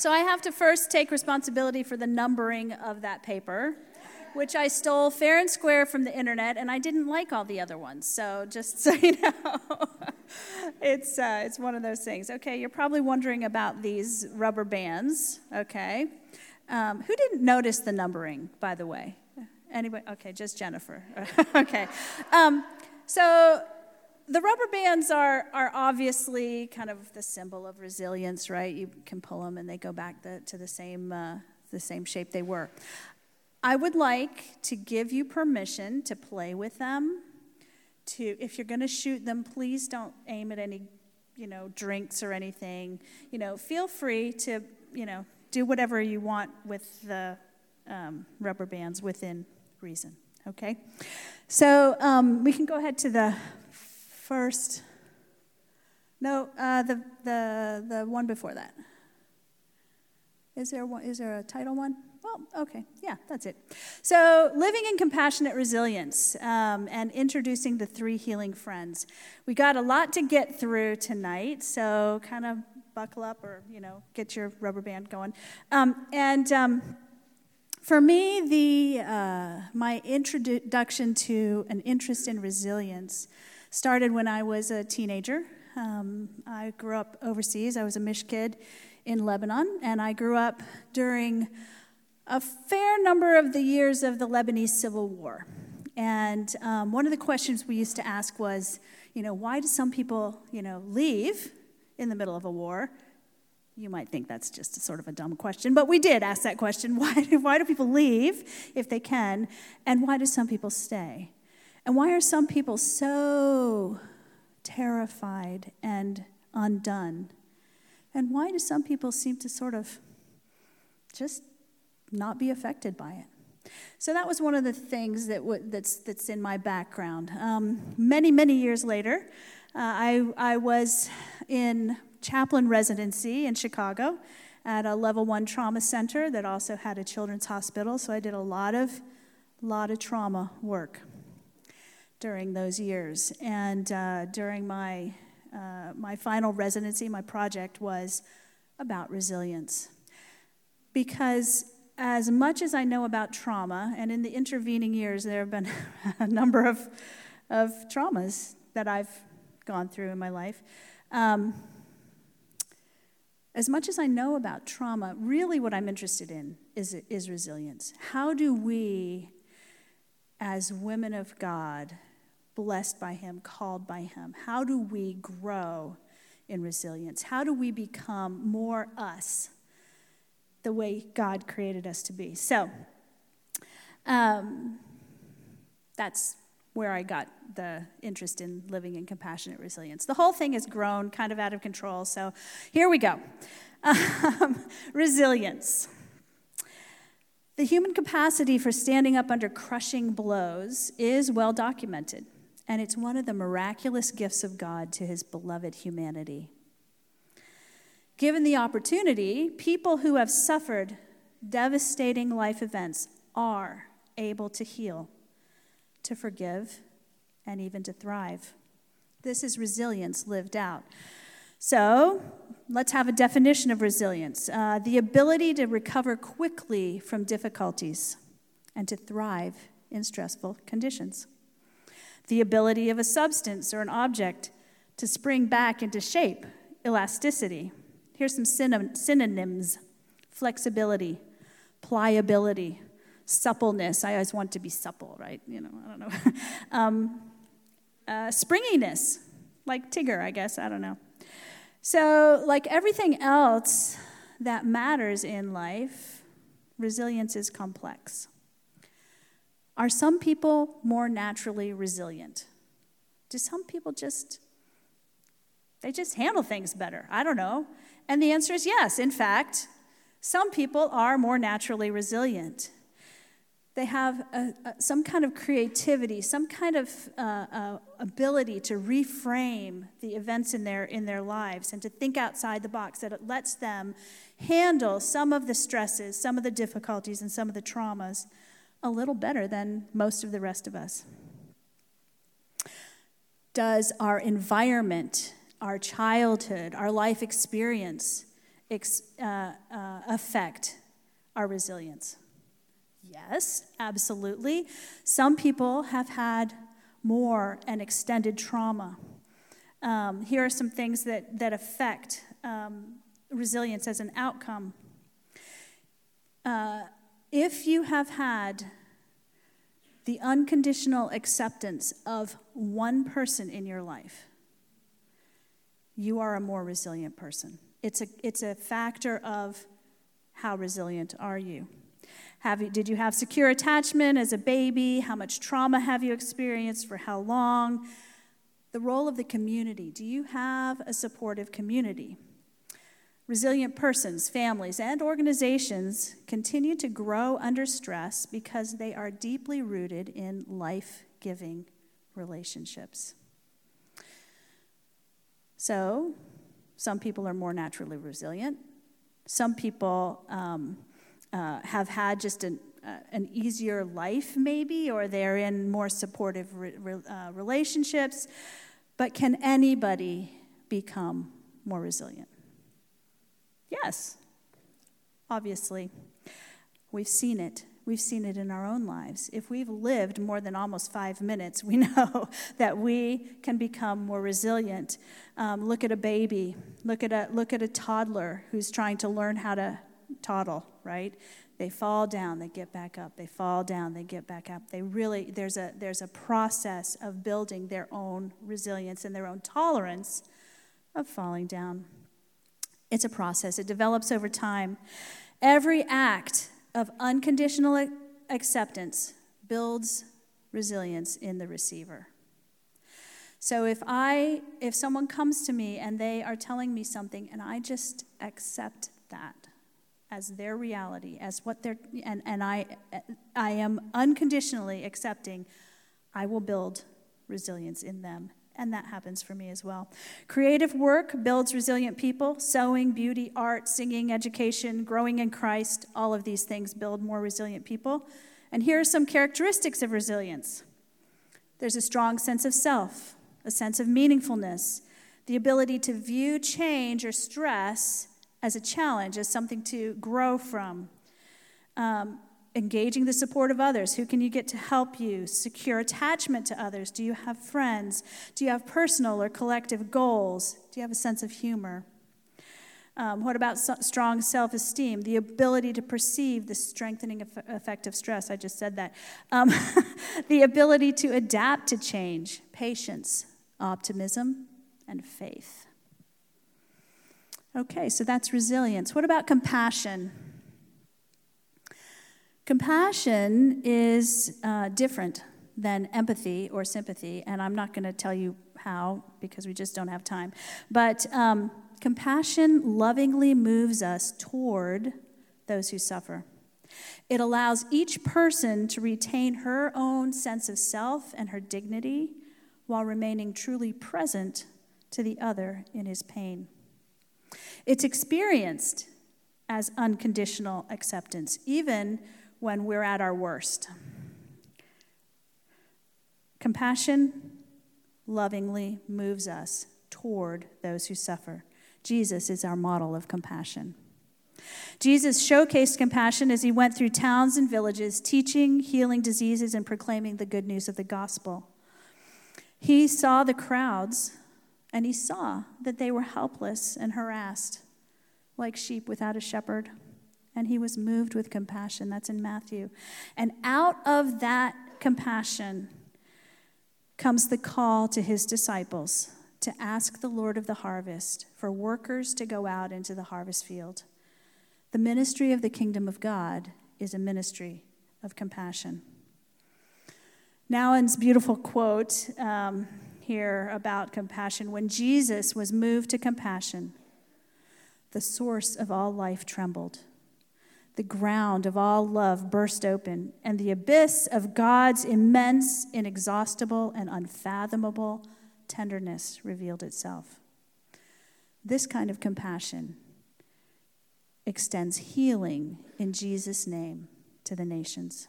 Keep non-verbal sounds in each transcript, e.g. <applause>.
So I have to first take responsibility for the numbering of that paper, which I stole fair and square from the internet, and I didn't like all the other ones. So just so you know, <laughs> it's, uh, it's one of those things. Okay, you're probably wondering about these rubber bands. Okay. Um, who didn't notice the numbering, by the way? Anybody? Okay, just Jennifer. <laughs> okay. Um, so the rubber bands are, are obviously kind of the symbol of resilience, right? You can pull them and they go back the, to the same, uh, the same shape they were. I would like to give you permission to play with them. To, if you're going to shoot them, please don't aim at any, you know, drinks or anything. You know, feel free to, you know, do whatever you want with the um, rubber bands within reason. Okay? So um, we can go ahead to the first. No, uh, the, the, the one before that. Is there, one, is there a title one? Well, okay, yeah, that's it. So, living in compassionate resilience um, and introducing the three healing friends. We got a lot to get through tonight, so kind of buckle up or, you know, get your rubber band going. Um, and um, for me, the, uh, my introduction to an interest in resilience started when I was a teenager. Um, I grew up overseas. I was a Mish kid in Lebanon, and I grew up during a fair number of the years of the Lebanese Civil War. And um, one of the questions we used to ask was, you know, why do some people, you know, leave in the middle of a war? You might think that's just a sort of a dumb question, but we did ask that question. <laughs> Why why do people leave if they can? And why do some people stay? And why are some people so terrified and undone? And why do some people seem to sort of just not be affected by it? So that was one of the things that w- that's, that's in my background. Um, many, many years later, uh, I, I was in chaplain residency in Chicago at a level one trauma center that also had a children's hospital. So I did a lot of, lot of trauma work during those years. And uh, during my, uh, my final residency, my project was about resilience. Because as much as I know about trauma, and in the intervening years, there have been <laughs> a number of, of traumas that I've gone through in my life. Um, as much as I know about trauma, really what I'm interested in is, is resilience. How do we, as women of God, blessed by Him, called by Him? How do we grow in resilience? How do we become more us the way God created us to be? So, um, that's where I got the interest in living in compassionate resilience. The whole thing has grown kind of out of control, so here we go. Um, <laughs> resilience. The human capacity for standing up under crushing blows is well documented and it's one of the miraculous gifts of God to his beloved humanity. Given the opportunity, people who have suffered devastating life events are able to heal, to forgive, and even to thrive. This is resilience lived out. So, let's have a definition of resilience uh, the ability to recover quickly from difficulties and to thrive in stressful conditions the ability of a substance or an object to spring back into shape, elasticity. Here's some synonyms flexibility, pliability, suppleness. I always want to be supple, right? You know, I don't know. <laughs> um, uh, springiness, like Tigger, I guess. I don't know. So, like everything else that matters in life, resilience is complex. Are some people more naturally resilient? Do some people just they just handle things better? I don't know. And the answer is yes. In fact, some people are more naturally resilient. They have a, a, some kind of creativity, some kind of uh, uh, ability to reframe the events in their, in their lives and to think outside the box that it lets them handle some of the stresses, some of the difficulties, and some of the traumas a little better than most of the rest of us? Does our environment, our childhood, our life experience ex- uh, uh, affect our resilience? Yes, absolutely. Some people have had more and extended trauma. Um, here are some things that, that affect um, resilience as an outcome. Uh, if you have had the unconditional acceptance of one person in your life, you are a more resilient person. It's a, it's a factor of how resilient are you. Have you, did you have secure attachment as a baby? How much trauma have you experienced? For how long? The role of the community. Do you have a supportive community? Resilient persons, families, and organizations continue to grow under stress because they are deeply rooted in life giving relationships. So, some people are more naturally resilient. Some people um, uh, have had just an, uh, an easier life, maybe, or they're in more supportive re- uh, relationships. But can anybody become more resilient? Yes, obviously. We've seen it. We've seen it in our own lives. If we've lived more than almost five minutes, <laughs> we know that we can become more resilient. Um, look at a baby. Look at a look at a toddler who's trying to learn how to toddle. Right? They fall down, they get back up. They fall down, they get back up. They really there's a there's a process of building their own resilience and their own tolerance of falling down. It's a process, it develops over time. Every act of unconditional acceptance builds resilience in the receiver. So if I if someone comes to me and they are telling me something and I just accept that as their reality, as what they're and, and I I am unconditionally accepting, I will build resilience in them and that happens for me as well. Creative work builds resilient people. Sewing, beauty, art, singing, education, growing in Christ, all of these things build more resilient people. And here are some characteristics of resilience there's a strong sense of self, a sense of meaningfulness, the ability to view change or stress as a challenge, as something to grow from. Um, engaging the support of others. Who can you get to help you? Secure attachment to others. Do you have friends? Do you have personal or collective goals? Do you have a sense of humor? Um, what about so- strong self esteem? The ability to perceive the strengthening effect of stress. I just said that. Um, <laughs> the ability to adapt to change, patience, optimism, and faith. Okay, so that's resilience. What about compassion? Compassion is uh, different than empathy or sympathy, and I'm not going to tell you how because we just don't have time. But um, compassion lovingly moves us toward those who suffer. It allows each person to retain her own sense of self and her dignity while remaining truly present to the other in his pain. It's experienced as unconditional acceptance, even when we're at our worst. Compassion lovingly moves us toward those who suffer. Jesus is our model of compassion. Jesus showcased compassion as he went through towns and villages, teaching, healing diseases, and proclaiming the good news of the gospel. He saw the crowds and he saw that they were helpless and harassed, like sheep without a shepherd and he was moved with compassion. That's in Matthew. And out of that compassion comes the call to his disciples to ask the Lord of the harvest for workers to go out into the harvest field. The ministry of the kingdom of God is a ministry of compassion. Nouwen's beautiful quote um, here about compassion when Jesus was moved to compassion, the source of all life trembled the ground of all love burst open, and the abyss of God's immense, inexhaustible, and unfathomable tenderness revealed itself. This kind of compassion extends healing in Jesus' name to the nations.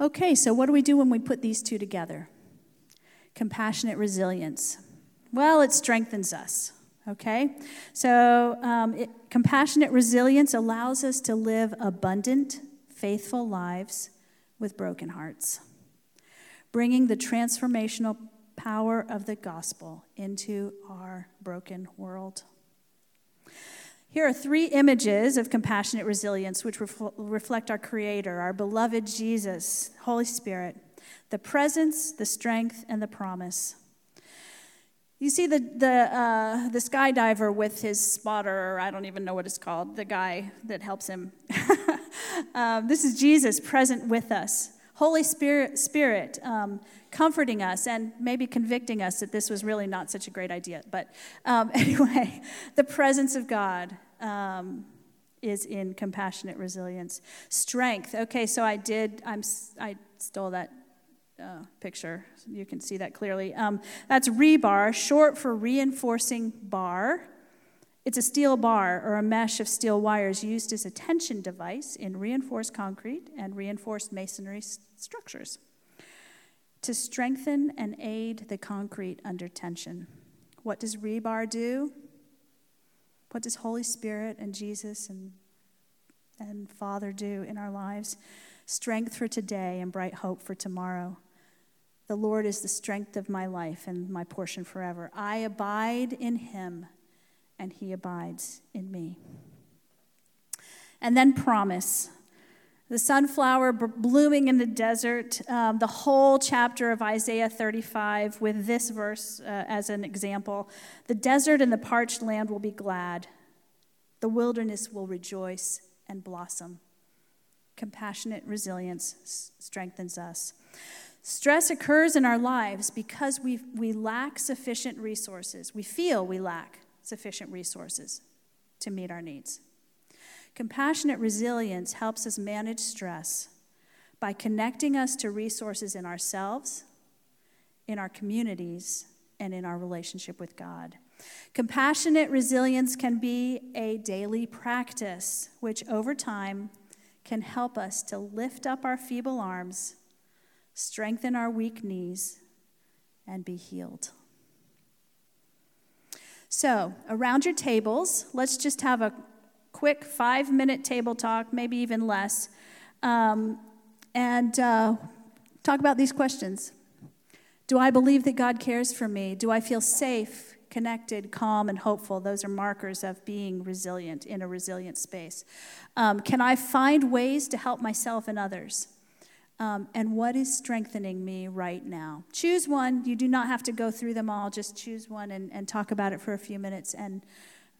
Okay, so what do we do when we put these two together? Compassionate resilience. Well, it strengthens us. Okay? So, um, it, compassionate resilience allows us to live abundant, faithful lives with broken hearts, bringing the transformational power of the gospel into our broken world. Here are three images of compassionate resilience which ref- reflect our Creator, our beloved Jesus, Holy Spirit, the presence, the strength, and the promise. You see the, the, uh, the skydiver with his spotter, or I don't even know what it's called, the guy that helps him. <laughs> um, this is Jesus present with us. Holy Spirit, Spirit um, comforting us and maybe convicting us that this was really not such a great idea. But um, <laughs> anyway, the presence of God um, is in compassionate resilience. Strength. Okay, so I did. I'm. I stole that uh, picture. You can see that clearly. Um, that's rebar, short for reinforcing bar. It's a steel bar or a mesh of steel wires used as a tension device in reinforced concrete and reinforced masonry s- structures to strengthen and aid the concrete under tension. What does rebar do? What does Holy Spirit and Jesus and, and Father do in our lives? Strength for today and bright hope for tomorrow. The Lord is the strength of my life and my portion forever. I abide in him, and he abides in me. And then promise. The sunflower blooming in the desert, um, the whole chapter of Isaiah 35, with this verse uh, as an example. The desert and the parched land will be glad, the wilderness will rejoice and blossom. Compassionate resilience strengthens us. Stress occurs in our lives because we, we lack sufficient resources. We feel we lack sufficient resources to meet our needs. Compassionate resilience helps us manage stress by connecting us to resources in ourselves, in our communities, and in our relationship with God. Compassionate resilience can be a daily practice, which over time can help us to lift up our feeble arms strengthen our weak knees, and be healed. So, around your tables, let's just have a quick five minute table talk, maybe even less, um, and uh, talk about these questions Do I believe that God cares for me? Do I feel safe, connected, calm, and hopeful? Those are markers of being resilient in a resilient space. Um, can I find ways to help myself and others? Um, and what is strengthening me right now? Choose one. You do not have to go through them all. Just choose one and, and talk about it for a few minutes. And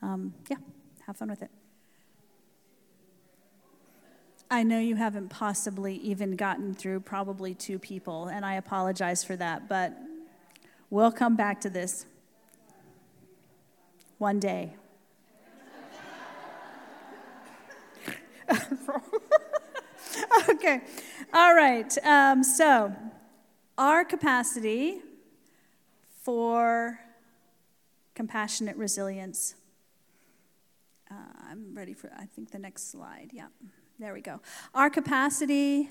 um, yeah, have fun with it. I know you haven't possibly even gotten through probably two people, and I apologize for that, but we'll come back to this one day. <laughs> okay. All right. Um, so, our capacity for compassionate resilience. Uh, I'm ready for, I think, the next slide. Yeah, there we go. Our capacity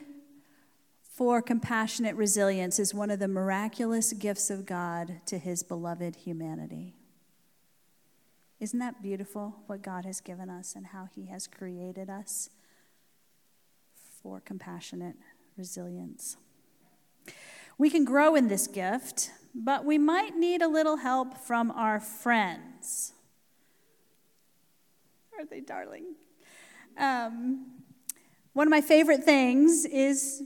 for compassionate resilience is one of the miraculous gifts of God to his beloved humanity. Isn't that beautiful what God has given us and how he has created us? for compassionate resilience. We can grow in this gift, but we might need a little help from our friends. Are they darling? Um, one of my favorite things is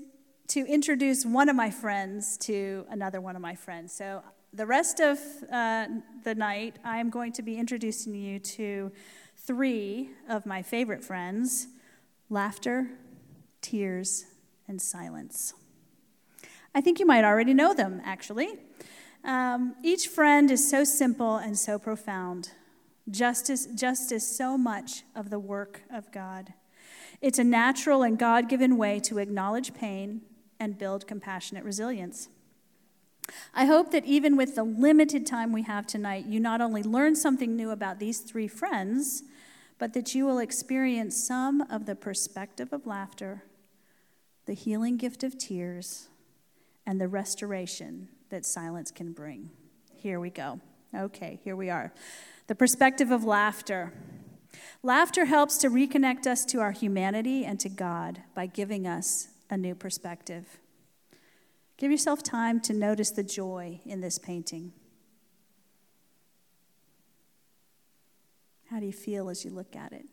to introduce one of my friends to another one of my friends. So, the rest of uh, the night, I'm going to be introducing you to three of my favorite friends laughter, tears, and silence. I think you might already know them, actually. Um, each friend is so simple and so profound, just as, just as so much of the work of God. It's a natural and God given way to acknowledge pain and build compassionate resilience. I hope that even with the limited time we have tonight, you not only learn something new about these three friends, but that you will experience some of the perspective of laughter the healing gift of tears, and the restoration that silence can bring. Here we go. Okay, here we are. The perspective of laughter. Laughter helps to reconnect us to our humanity and to God by giving us a new perspective. Give yourself time to notice the joy in this painting. How do you feel as you look at it?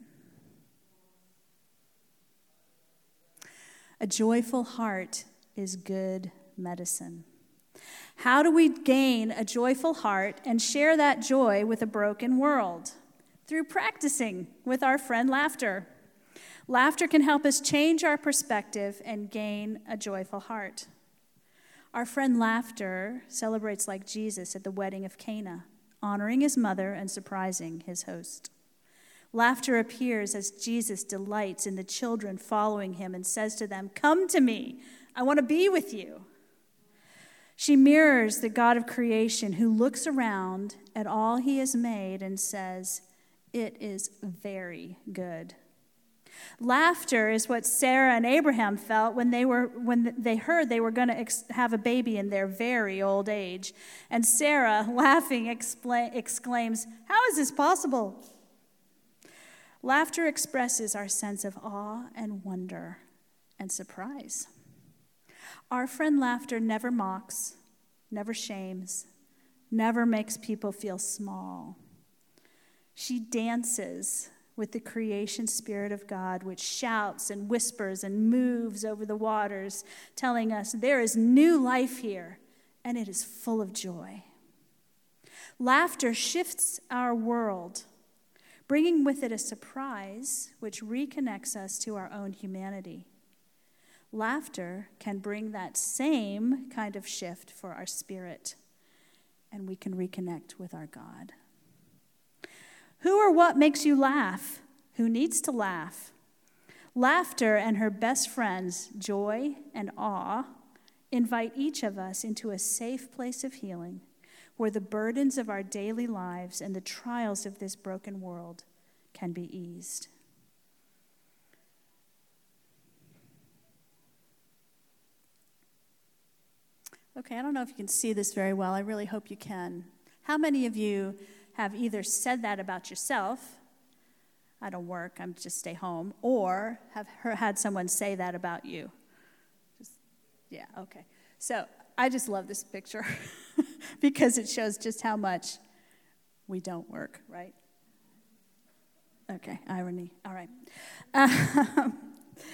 A joyful heart is good medicine. How do we gain a joyful heart and share that joy with a broken world? Through practicing with our friend laughter. Laughter can help us change our perspective and gain a joyful heart. Our friend Laughter celebrates like Jesus at the wedding of Cana, honoring his mother and surprising his host. Laughter appears as Jesus delights in the children following him and says to them, Come to me, I want to be with you. She mirrors the God of creation who looks around at all he has made and says, It is very good. Laughter is what Sarah and Abraham felt when they, were, when they heard they were going to ex- have a baby in their very old age. And Sarah, <laughs> laughing, exclaims, How is this possible? Laughter expresses our sense of awe and wonder and surprise. Our friend laughter never mocks, never shames, never makes people feel small. She dances with the creation spirit of God, which shouts and whispers and moves over the waters, telling us there is new life here and it is full of joy. Laughter shifts our world bringing with it a surprise which reconnects us to our own humanity. Laughter can bring that same kind of shift for our spirit, and we can reconnect with our God. Who or what makes you laugh? Who needs to laugh? Laughter and her best friends, joy and awe, invite each of us into a safe place of healing where the burdens of our daily lives and the trials of this broken world can be eased. Okay, I don't know if you can see this very well. I really hope you can. How many of you have either said that about yourself, I don't work, I'm just stay home, or have had someone say that about you? Just, yeah, okay. So I just love this picture. <laughs> <laughs> because it shows just how much we don't work, right? Okay, irony. All right. Um,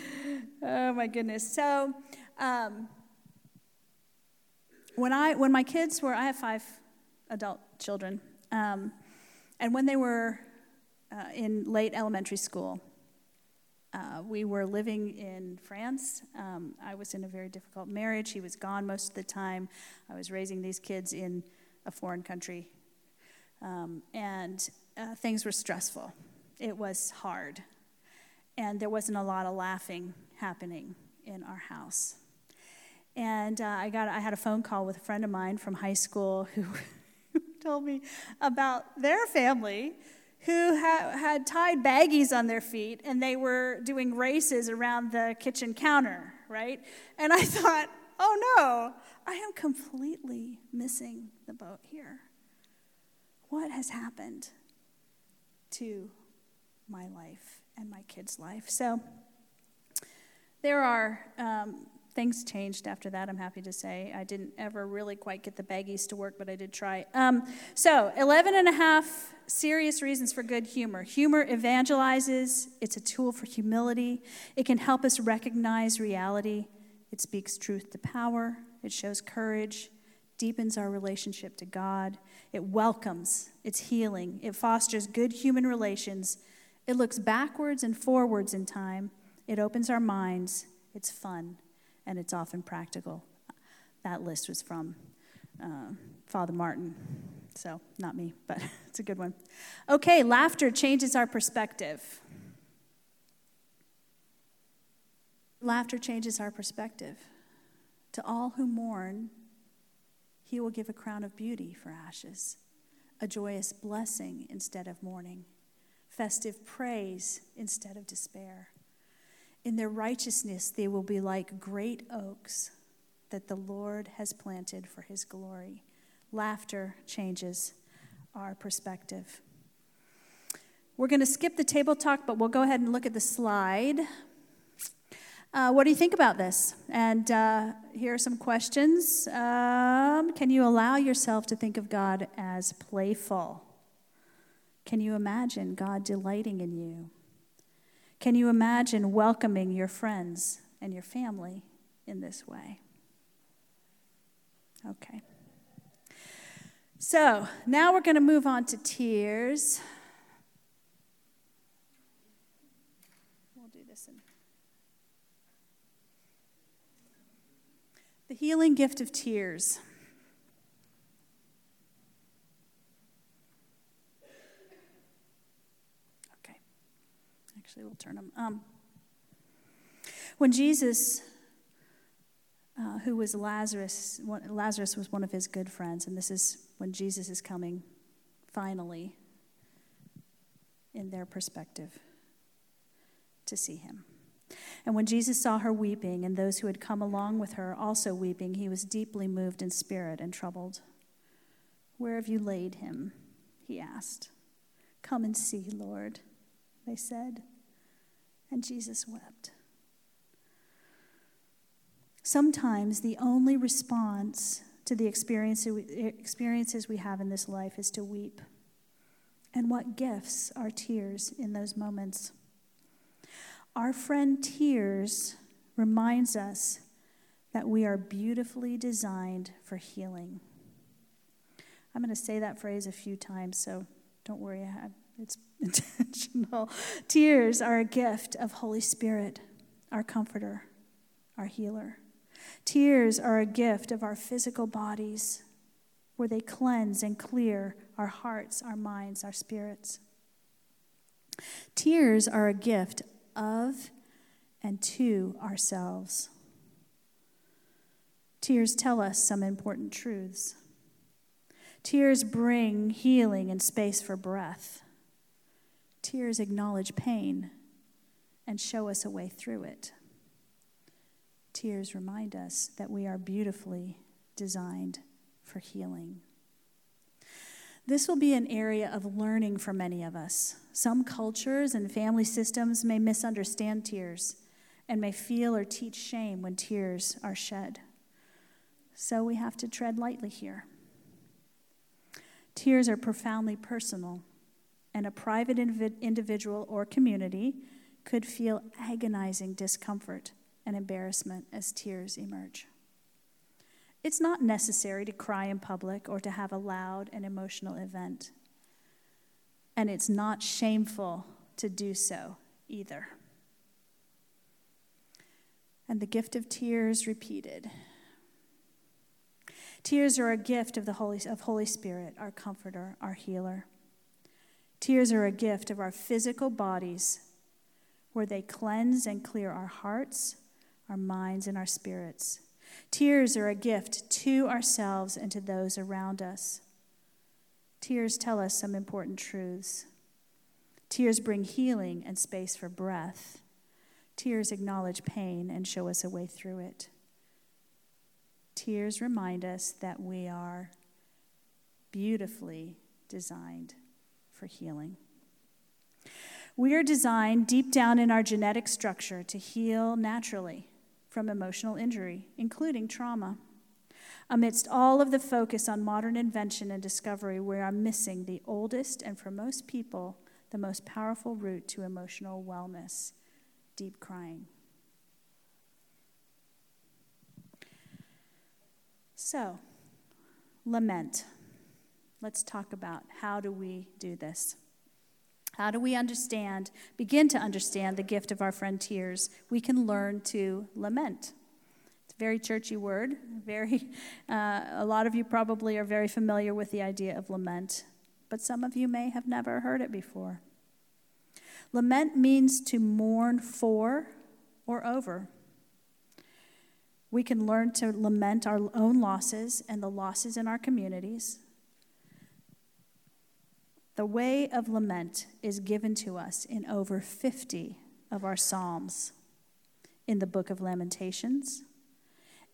<laughs> oh my goodness. So, um, when I when my kids were, I have five adult children, um, and when they were uh, in late elementary school, uh, we were living in France. Um, I was in a very difficult marriage. He was gone most of the time. I was raising these kids in a foreign country. Um, and uh, things were stressful. It was hard. And there wasn't a lot of laughing happening in our house. And uh, I, got, I had a phone call with a friend of mine from high school who <laughs> told me about their family who ha- had tied baggies on their feet and they were doing races around the kitchen counter, right? And I <laughs> thought, oh no, I am completely missing the boat here. What has happened to my life and my kids' life? So there are um, things changed after that, I'm happy to say. I didn't ever really quite get the baggies to work, but I did try. Um, so, 11 and a half serious reasons for good humor. Humor evangelizes, it's a tool for humility, it can help us recognize reality, it speaks truth to power, it shows courage, deepens our relationship to God, it welcomes, it's healing, it fosters good human relations, it looks backwards and forwards in time, it opens our minds, it's fun and it's often practical. That list was from uh, Father Martin, so not me, but <laughs> it's a good one. Okay, laughter changes our perspective. Laughter changes our perspective. To all who mourn, he will give a crown of beauty for ashes, a joyous blessing instead of mourning, festive praise instead of despair. In their righteousness, they will be like great oaks that the Lord has planted for his glory. Laughter changes our perspective. We're going to skip the table talk, but we'll go ahead and look at the slide. Uh, what do you think about this? And uh, here are some questions. Um, can you allow yourself to think of God as playful? Can you imagine God delighting in you? Can you imagine welcoming your friends and your family in this way? Okay. So now we're going to move on to tears. We'll do this in. The healing gift of tears. Okay. Actually, we'll turn them. Um, when Jesus uh, who was Lazarus. Lazarus was one of his good friends, and this is when Jesus is coming finally in their perspective to see him. And when Jesus saw her weeping, and those who had come along with her also weeping, he was deeply moved in spirit and troubled. Where have you laid him? He asked. Come and see, Lord, they said. And Jesus wept. Sometimes the only response to the experiences we have in this life is to weep. And what gifts are tears in those moments? Our friend Tears reminds us that we are beautifully designed for healing. I'm going to say that phrase a few times, so don't worry, it's intentional. Tears are a gift of Holy Spirit, our comforter, our healer. Tears are a gift of our physical bodies, where they cleanse and clear our hearts, our minds, our spirits. Tears are a gift of and to ourselves. Tears tell us some important truths. Tears bring healing and space for breath. Tears acknowledge pain and show us a way through it. Tears remind us that we are beautifully designed for healing. This will be an area of learning for many of us. Some cultures and family systems may misunderstand tears and may feel or teach shame when tears are shed. So we have to tread lightly here. Tears are profoundly personal, and a private individual or community could feel agonizing discomfort and embarrassment as tears emerge. It's not necessary to cry in public or to have a loud and emotional event. And it's not shameful to do so either. And the gift of tears repeated. Tears are a gift of the Holy, of Holy Spirit, our comforter, our healer. Tears are a gift of our physical bodies, where they cleanse and clear our hearts our minds, and our spirits. Tears are a gift to ourselves and to those around us. Tears tell us some important truths. Tears bring healing and space for breath. Tears acknowledge pain and show us a way through it. Tears remind us that we are beautifully designed for healing. We are designed deep down in our genetic structure to heal naturally from emotional injury, including trauma. Amidst all of the focus on modern invention and discovery, we are missing the oldest and, for most people, the most powerful route to emotional wellness deep crying. So, lament. Let's talk about how do we do this? How do we understand, begin to understand the gift of our frontiers? We can learn to lament. It's a very churchy word. Very, uh, a lot of you probably are very familiar with the idea of lament, but some of you may have never heard it before. Lament means to mourn for or over. We can learn to lament our own losses and the losses in our communities. The way of lament is given to us in over 50 of our Psalms in the book of Lamentations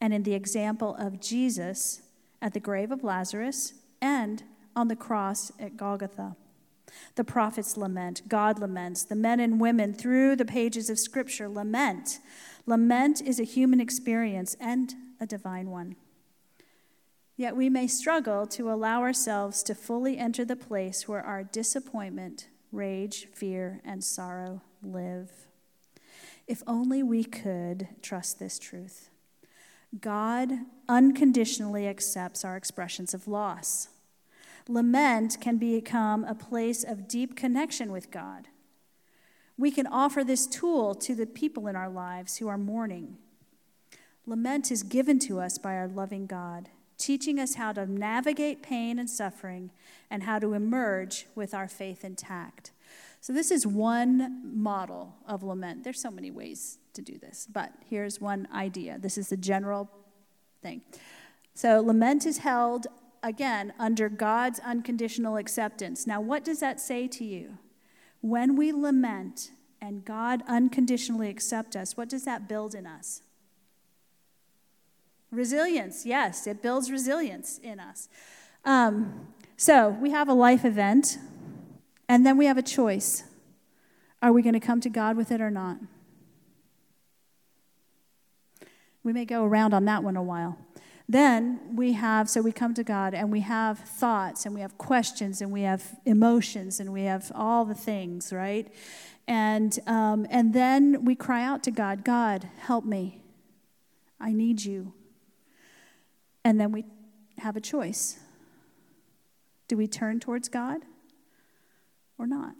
and in the example of Jesus at the grave of Lazarus and on the cross at Golgotha. The prophets lament, God laments, the men and women through the pages of Scripture lament. Lament is a human experience and a divine one. Yet we may struggle to allow ourselves to fully enter the place where our disappointment, rage, fear, and sorrow live. If only we could trust this truth. God unconditionally accepts our expressions of loss. Lament can become a place of deep connection with God. We can offer this tool to the people in our lives who are mourning. Lament is given to us by our loving God, teaching us how to navigate pain and suffering and how to emerge with our faith intact. So, this is one model of lament. There's so many ways to do this, but here's one idea. This is the general thing. So, lament is held, again, under God's unconditional acceptance. Now, what does that say to you? When we lament and God unconditionally accepts us, what does that build in us? Resilience, yes, it builds resilience in us. Um, so, we have a life event and then we have a choice. Are we going to come to God with it or not? We may go around on that one a while. Then we have, so we come to God and we have thoughts and we have questions and we have emotions and we have all the things, right? And, um, and then we cry out to God God, help me. I need you. And then we have a choice. Do we turn towards God? or not.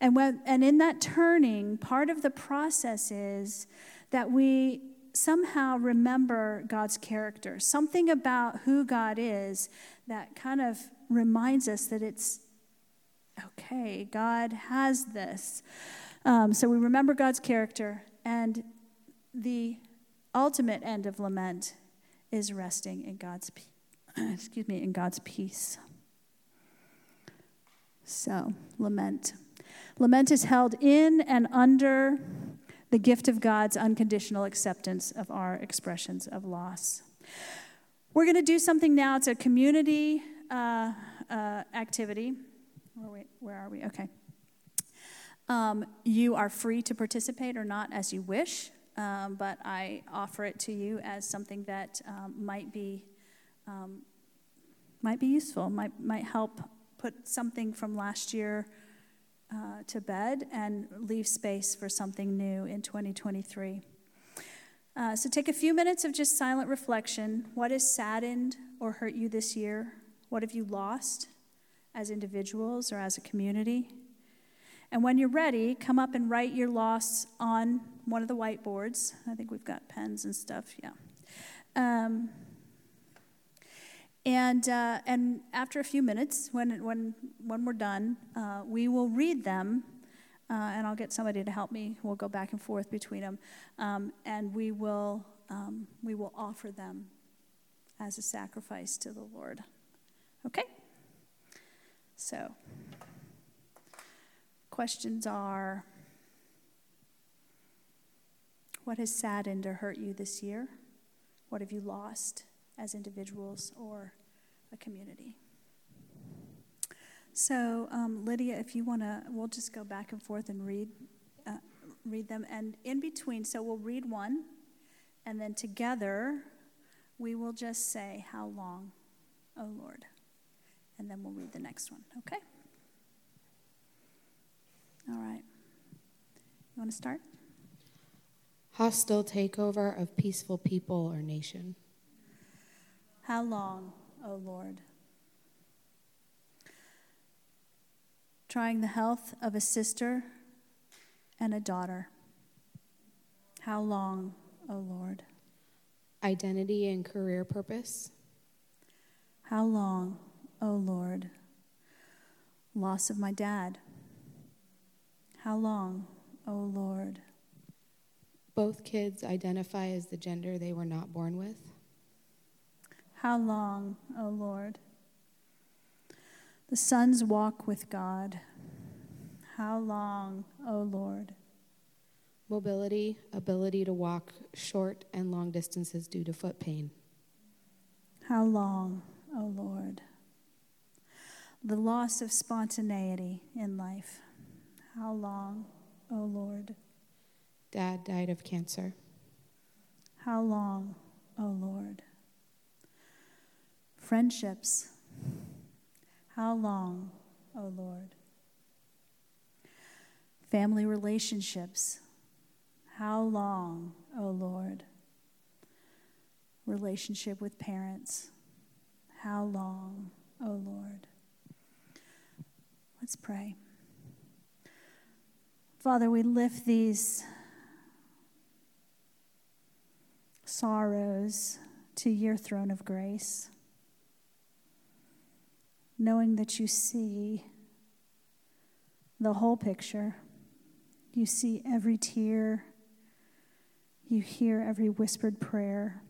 And, when, and in that turning, part of the process is that we somehow remember God's character, something about who God is that kind of reminds us that it's okay, God has this. Um, so we remember God's character, and the ultimate end of lament is resting in God's <clears throat> excuse me in God's peace. So, lament. Lament is held in and under the gift of God's unconditional acceptance of our expressions of loss. We're going to do something now. It's a community uh, uh, activity. Where, where, are we? Okay. Um, you are free to participate or not as you wish, um, but I offer it to you as something that um, might be um, might be useful, might might help put something from last year uh, to bed and leave space for something new in 2023. Uh, so take a few minutes of just silent reflection. What has saddened or hurt you this year? What have you lost as individuals or as a community? And when you're ready, come up and write your loss on one of the whiteboards. I think we've got pens and stuff, yeah. Um, and, uh, and after a few minutes, when, when, when we're done, uh, we will read them, uh, and I'll get somebody to help me. We'll go back and forth between them, um, and we will, um, we will offer them as a sacrifice to the Lord. Okay? So, questions are What has saddened or hurt you this year? What have you lost? as individuals or a community. So, um, Lydia, if you want to, we'll just go back and forth and read, uh, read them. And in between, so we'll read one, and then together we will just say, How long, O Lord? And then we'll read the next one, okay? All right. You want to start? Hostile takeover of peaceful people or nation. How long, O Lord? Trying the health of a sister and a daughter. How long, O Lord? Identity and career purpose. How long, O Lord? Loss of my dad. How long, O Lord? Both kids identify as the gender they were not born with. How long, O Lord? The sons walk with God. How long, O Lord? Mobility, ability to walk short and long distances due to foot pain. How long, O Lord? the loss of spontaneity in life. How long, O oh Lord? Dad died of cancer. How long, O oh Lord? Friendships. How long, O oh Lord? Family relationships. How long, O Lord? Relationship with parents. How long, O Lord? Let's pray. Father, we lift these sorrows to your throne of grace, knowing that you see the whole picture. You see every tear, you hear every whispered prayer.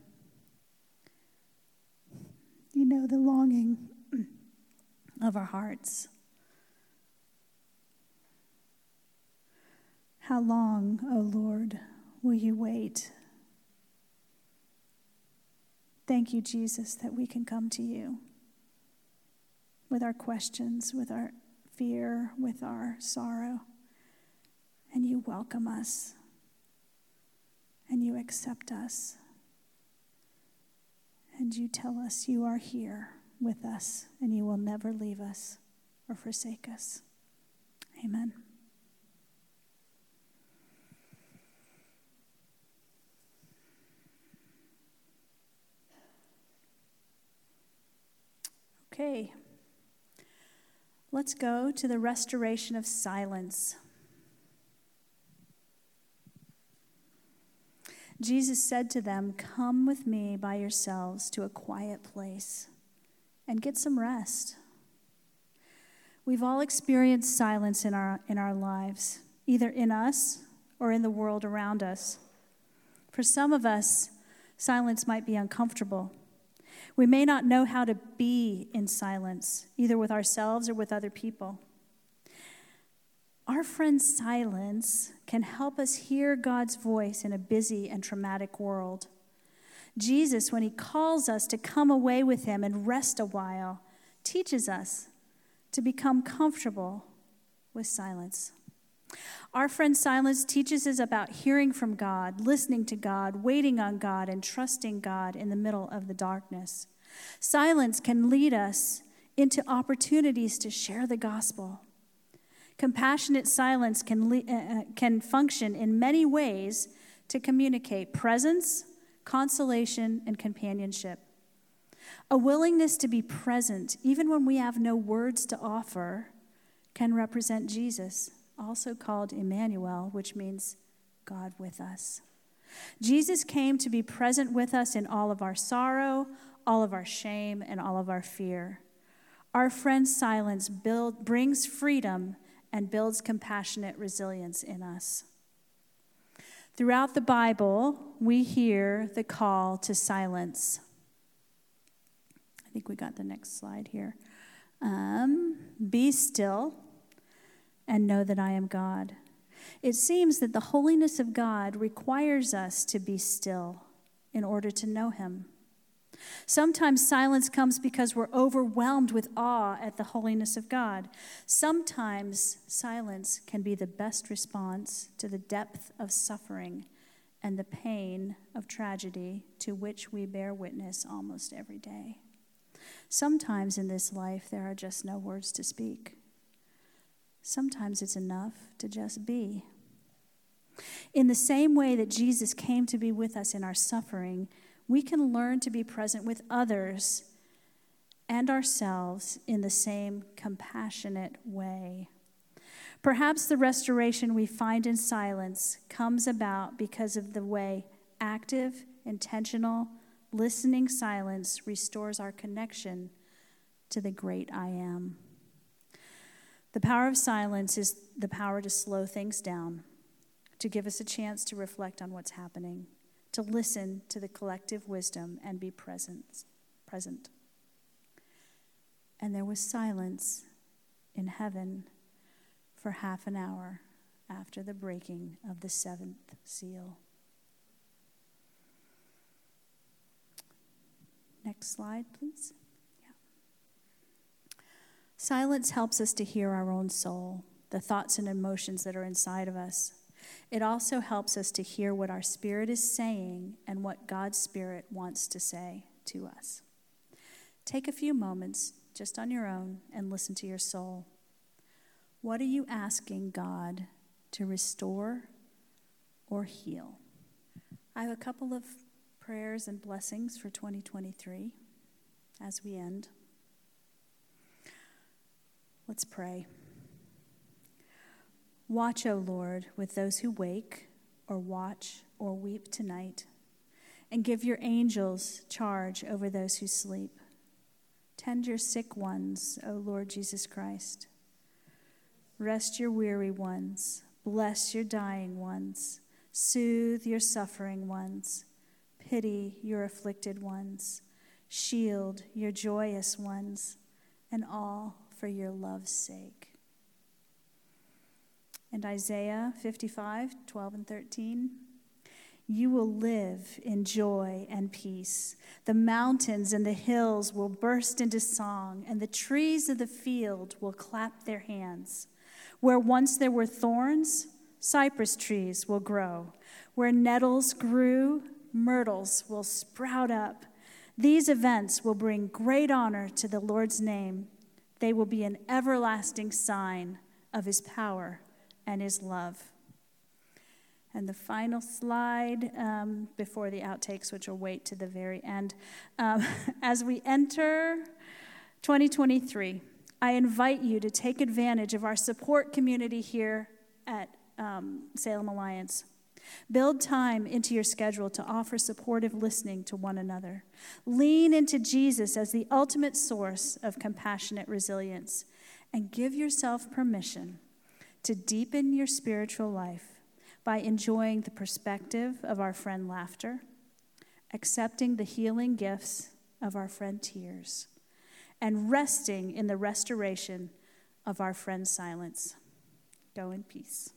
You know the longing <clears throat> of our hearts. How long, O Lord, will you wait? Thank you, Jesus, that we can come to you with our questions, with our fear, with our sorrow, and you welcome us and you accept us. And you tell us you are here with us and you will never leave us or forsake us. Amen. Okay, let's go to the restoration of silence. Jesus said to them, Come with me by yourselves to a quiet place and get some rest. We've all experienced silence in our, in our lives, either in us or in the world around us. For some of us, silence might be uncomfortable. We may not know how to be in silence, either with ourselves or with other people. Our friend's silence can help us hear God's voice in a busy and traumatic world. Jesus, when he calls us to come away with him and rest a while, teaches us to become comfortable with silence. Our friend silence teaches us about hearing from God, listening to God, waiting on God, and trusting God in the middle of the darkness. Silence can lead us into opportunities to share the gospel. Compassionate silence can, uh, uh, can function in many ways to communicate presence, consolation, and companionship. A willingness to be present, even when we have no words to offer, can represent Jesus also called Emmanuel, which means God with us. Jesus came to be present with us in all of our sorrow, all of our shame, and all of our fear. Our friend's silence build, brings freedom and builds compassionate resilience in us. Throughout the Bible, we hear the call to silence. I think we got the next slide here. Um, be still and know that I am God. It seems that the holiness of God requires us to be still in order to know Him. Sometimes silence comes because we're overwhelmed with awe at the holiness of God. Sometimes silence can be the best response to the depth of suffering and the pain of tragedy to which we bear witness almost every day. Sometimes in this life, there are just no words to speak. Sometimes it's enough to just be. In the same way that Jesus came to be with us in our suffering, we can learn to be present with others and ourselves in the same compassionate way. Perhaps the restoration we find in silence comes about because of the way active, intentional, listening silence restores our connection to the great I am. The power of silence is the power to slow things down, to give us a chance to reflect on what's happening, to listen to the collective wisdom and be present. present. And there was silence in heaven for half an hour after the breaking of the seventh seal. Next slide, please. Silence helps us to hear our own soul, the thoughts and emotions that are inside of us. It also helps us to hear what our spirit is saying and what God's spirit wants to say to us. Take a few moments just on your own and listen to your soul. What are you asking God to restore or heal? I have a couple of prayers and blessings for 2023 as we end. Let's pray. Watch, O Lord, with those who wake or watch or weep tonight, and give your angels charge over those who sleep. Tend your sick ones, O Lord Jesus Christ. Rest your weary ones. Bless your dying ones. Soothe your suffering ones. Pity your afflicted ones. Shield your joyous ones. And all for your love's sake. And Isaiah 55, 12 and 13. You will live in joy and peace. The mountains and the hills will burst into song, and the trees of the field will clap their hands. Where once there were thorns, cypress trees will grow. Where nettles grew, myrtles will sprout up. These events will bring great honor to the Lord's name. They will be an everlasting sign of his power and his love. And the final slide um, before the outtakes, which will wait to the very end. Um, <laughs> as we enter 2023, I invite you to take advantage of our support community here at um, Salem Alliance. Build time into your schedule to offer supportive listening to one another. Lean into Jesus as the ultimate source of compassionate resilience, and give yourself permission to deepen your spiritual life by enjoying the perspective of our friend laughter, accepting the healing gifts of our friend tears, and resting in the restoration of our friend silence. Go in peace.